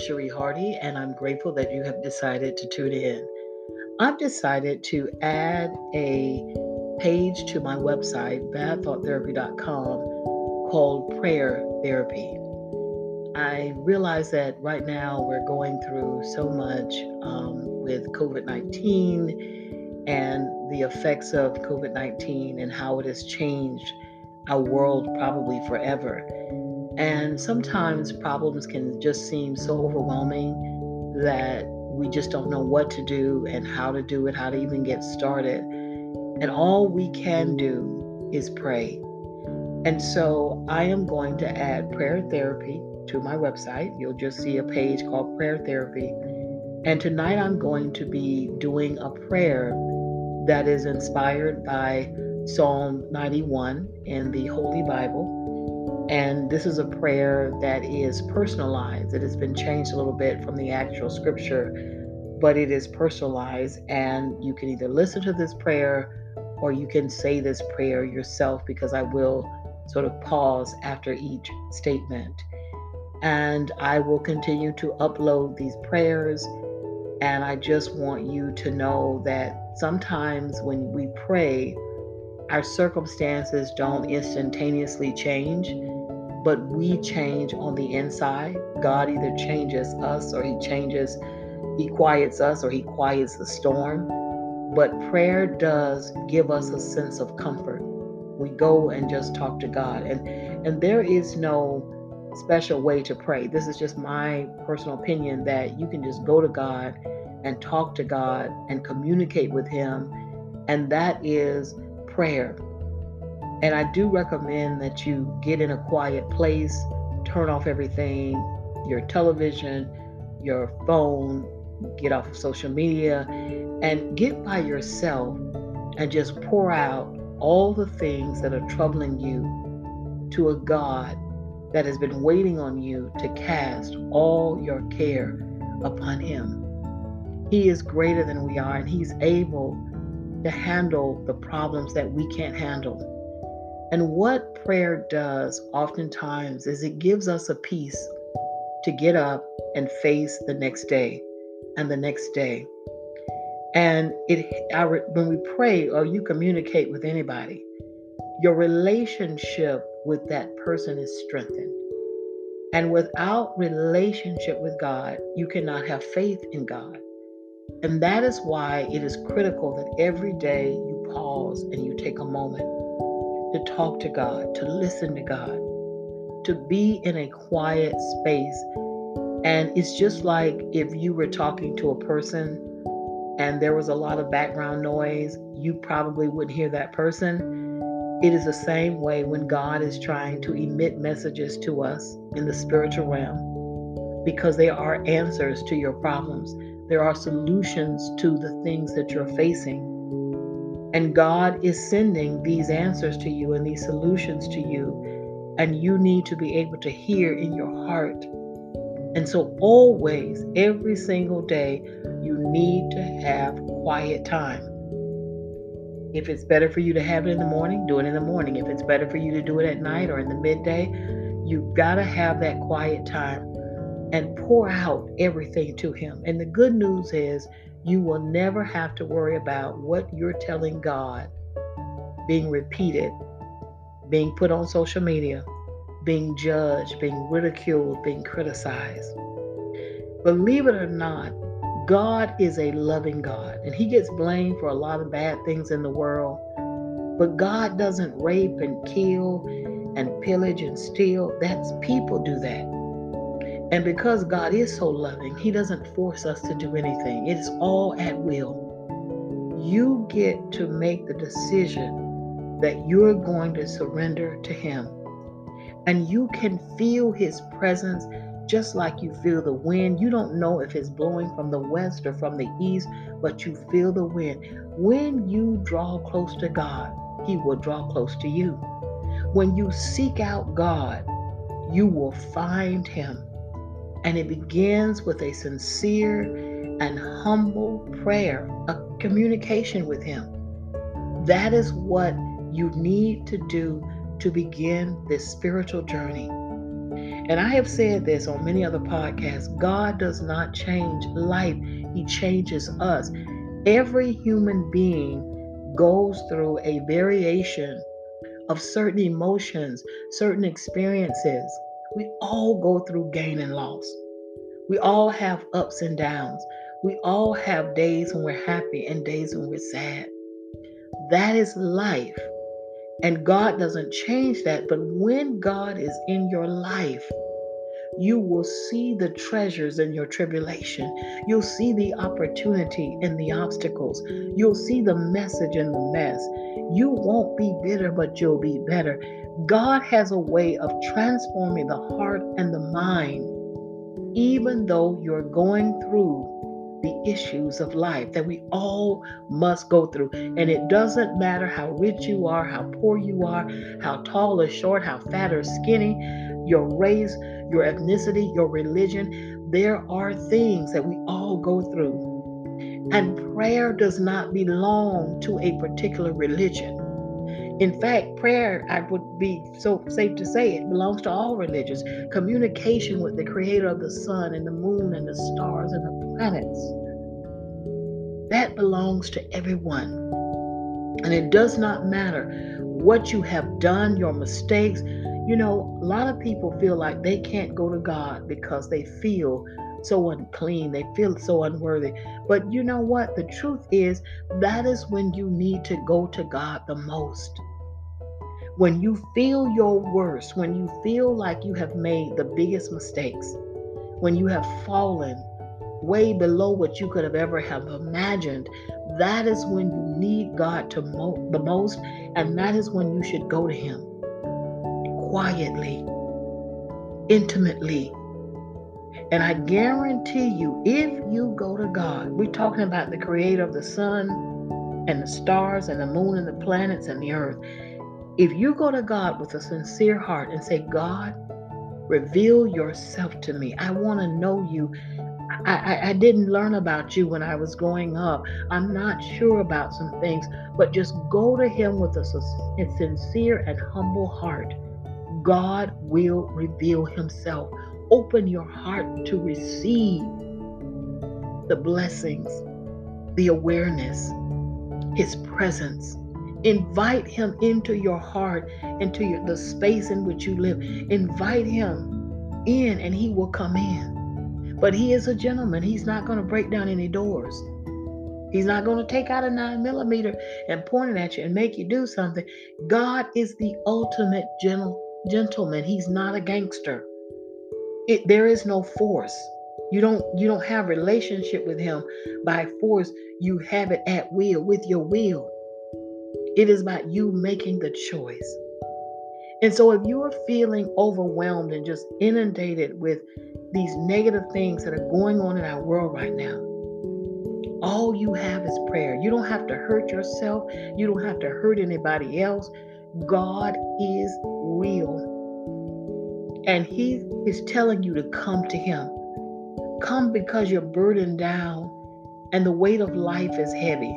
Cherie Hardy, and I'm grateful that you have decided to tune in. I've decided to add a page to my website, badthoughttherapy.com, called Prayer Therapy. I realize that right now we're going through so much um, with COVID 19 and the effects of COVID 19 and how it has changed our world probably forever. And sometimes problems can just seem so overwhelming that we just don't know what to do and how to do it, how to even get started. And all we can do is pray. And so I am going to add prayer therapy to my website. You'll just see a page called Prayer Therapy. And tonight I'm going to be doing a prayer that is inspired by Psalm 91 in the Holy Bible. And this is a prayer that is personalized. It has been changed a little bit from the actual scripture, but it is personalized. And you can either listen to this prayer or you can say this prayer yourself because I will sort of pause after each statement. And I will continue to upload these prayers. And I just want you to know that sometimes when we pray, our circumstances don't instantaneously change but we change on the inside. God either changes us or He changes, He quiets us or He quiets the storm. But prayer does give us a sense of comfort. We go and just talk to God. And and there is no special way to pray. This is just my personal opinion that you can just go to God and talk to God and communicate with Him. And that is prayer. And I do recommend that you get in a quiet place, turn off everything your television, your phone, get off of social media, and get by yourself and just pour out all the things that are troubling you to a God that has been waiting on you to cast all your care upon Him. He is greater than we are, and He's able to handle the problems that we can't handle. And what prayer does oftentimes is it gives us a peace to get up and face the next day and the next day. And it our, when we pray or you communicate with anybody, your relationship with that person is strengthened. And without relationship with God, you cannot have faith in God. And that is why it is critical that every day you pause and you take a moment to talk to God, to listen to God, to be in a quiet space. And it's just like if you were talking to a person and there was a lot of background noise, you probably wouldn't hear that person. It is the same way when God is trying to emit messages to us in the spiritual realm because there are answers to your problems. There are solutions to the things that you're facing. And God is sending these answers to you and these solutions to you. And you need to be able to hear in your heart. And so, always, every single day, you need to have quiet time. If it's better for you to have it in the morning, do it in the morning. If it's better for you to do it at night or in the midday, you've got to have that quiet time and pour out everything to Him. And the good news is, you will never have to worry about what you're telling God being repeated, being put on social media, being judged, being ridiculed, being criticized. Believe it or not, God is a loving God, and He gets blamed for a lot of bad things in the world. But God doesn't rape and kill and pillage and steal. That's people do that. And because God is so loving, He doesn't force us to do anything, it is all at will. You get to make the decision that you're going to surrender to Him. And you can feel His presence just like you feel the wind. You don't know if it's blowing from the west or from the east, but you feel the wind. When you draw close to God, He will draw close to you. When you seek out God, you will find Him. And it begins with a sincere and humble prayer, a communication with Him. That is what you need to do to begin this spiritual journey. And I have said this on many other podcasts God does not change life, He changes us. Every human being goes through a variation of certain emotions, certain experiences. We all go through gain and loss. We all have ups and downs. We all have days when we're happy and days when we're sad. That is life. And God doesn't change that. But when God is in your life, you will see the treasures in your tribulation. You'll see the opportunity in the obstacles. You'll see the message in the mess. You won't be bitter, but you'll be better. God has a way of transforming the heart and the mind, even though you're going through the issues of life that we all must go through. And it doesn't matter how rich you are, how poor you are, how tall or short, how fat or skinny, your race, your ethnicity, your religion. There are things that we all go through. And prayer does not belong to a particular religion. In fact, prayer, I would be so safe to say, it belongs to all religions. Communication with the creator of the sun and the moon and the stars and the planets. That belongs to everyone. And it does not matter what you have done, your mistakes. You know, a lot of people feel like they can't go to God because they feel so unclean, they feel so unworthy. But you know what? The truth is, that is when you need to go to God the most. When you feel your worst, when you feel like you have made the biggest mistakes, when you have fallen way below what you could have ever have imagined, that is when you need God to mo- the most, and that is when you should go to Him quietly, intimately. And I guarantee you, if you go to God, we're talking about the creator of the sun and the stars and the moon and the planets and the earth. If you go to God with a sincere heart and say, God, reveal yourself to me. I want to know you. I, I, I, didn't learn about you when I was growing up. I'm not sure about some things, but just go to Him with a, a sincere and humble heart. God will reveal Himself. Open your heart to receive the blessings, the awareness, His presence Invite him into your heart, into your, the space in which you live. Invite him in, and he will come in. But he is a gentleman. He's not going to break down any doors. He's not going to take out a nine millimeter and point it at you and make you do something. God is the ultimate gentle, gentleman. He's not a gangster. It, there is no force. You don't you don't have relationship with him by force. You have it at will with your will. It is about you making the choice. And so, if you are feeling overwhelmed and just inundated with these negative things that are going on in our world right now, all you have is prayer. You don't have to hurt yourself, you don't have to hurt anybody else. God is real. And He is telling you to come to Him. Come because you're burdened down and the weight of life is heavy.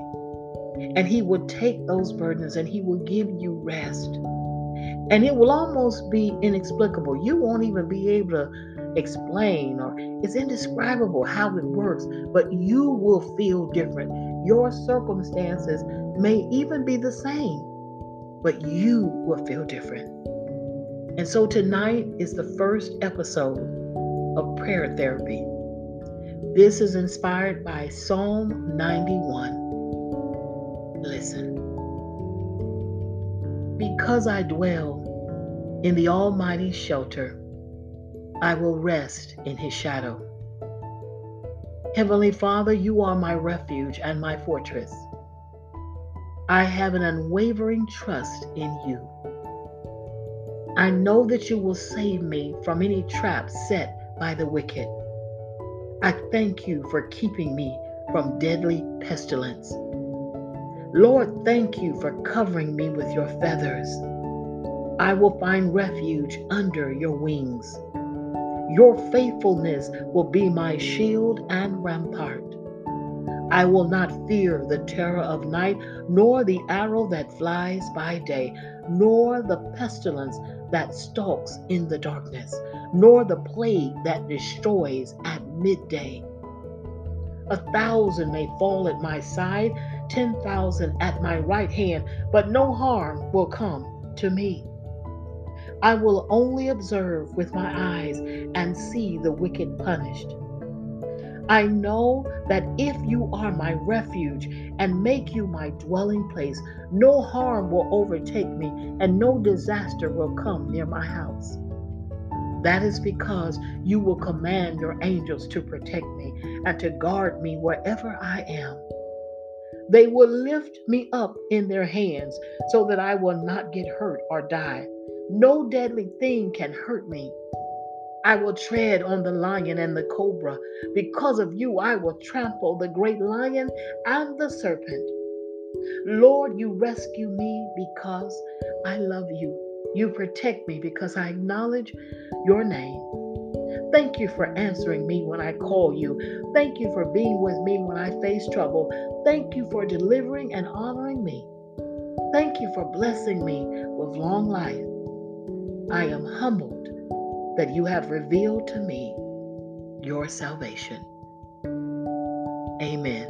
And He will take those burdens and He will give you rest. And it will almost be inexplicable. You won't even be able to explain, or it's indescribable how it works, but you will feel different. Your circumstances may even be the same, but you will feel different. And so tonight is the first episode of prayer therapy. This is inspired by Psalm 91. Listen. Because I dwell in the Almighty's shelter, I will rest in His shadow. Heavenly Father, you are my refuge and my fortress. I have an unwavering trust in you. I know that you will save me from any trap set by the wicked. I thank you for keeping me from deadly pestilence. Lord, thank you for covering me with your feathers. I will find refuge under your wings. Your faithfulness will be my shield and rampart. I will not fear the terror of night, nor the arrow that flies by day. Nor the pestilence that stalks in the darkness, nor the plague that destroys at midday. A thousand may fall at my side, ten thousand at my right hand, but no harm will come to me. I will only observe with my eyes and see the wicked punished. I know that if you are my refuge and make you my dwelling place, no harm will overtake me and no disaster will come near my house. That is because you will command your angels to protect me and to guard me wherever I am. They will lift me up in their hands so that I will not get hurt or die. No deadly thing can hurt me. I will tread on the lion and the cobra. Because of you, I will trample the great lion and the serpent. Lord, you rescue me because I love you. You protect me because I acknowledge your name. Thank you for answering me when I call you. Thank you for being with me when I face trouble. Thank you for delivering and honoring me. Thank you for blessing me with long life. I am humbled that you have revealed to me your salvation. Amen.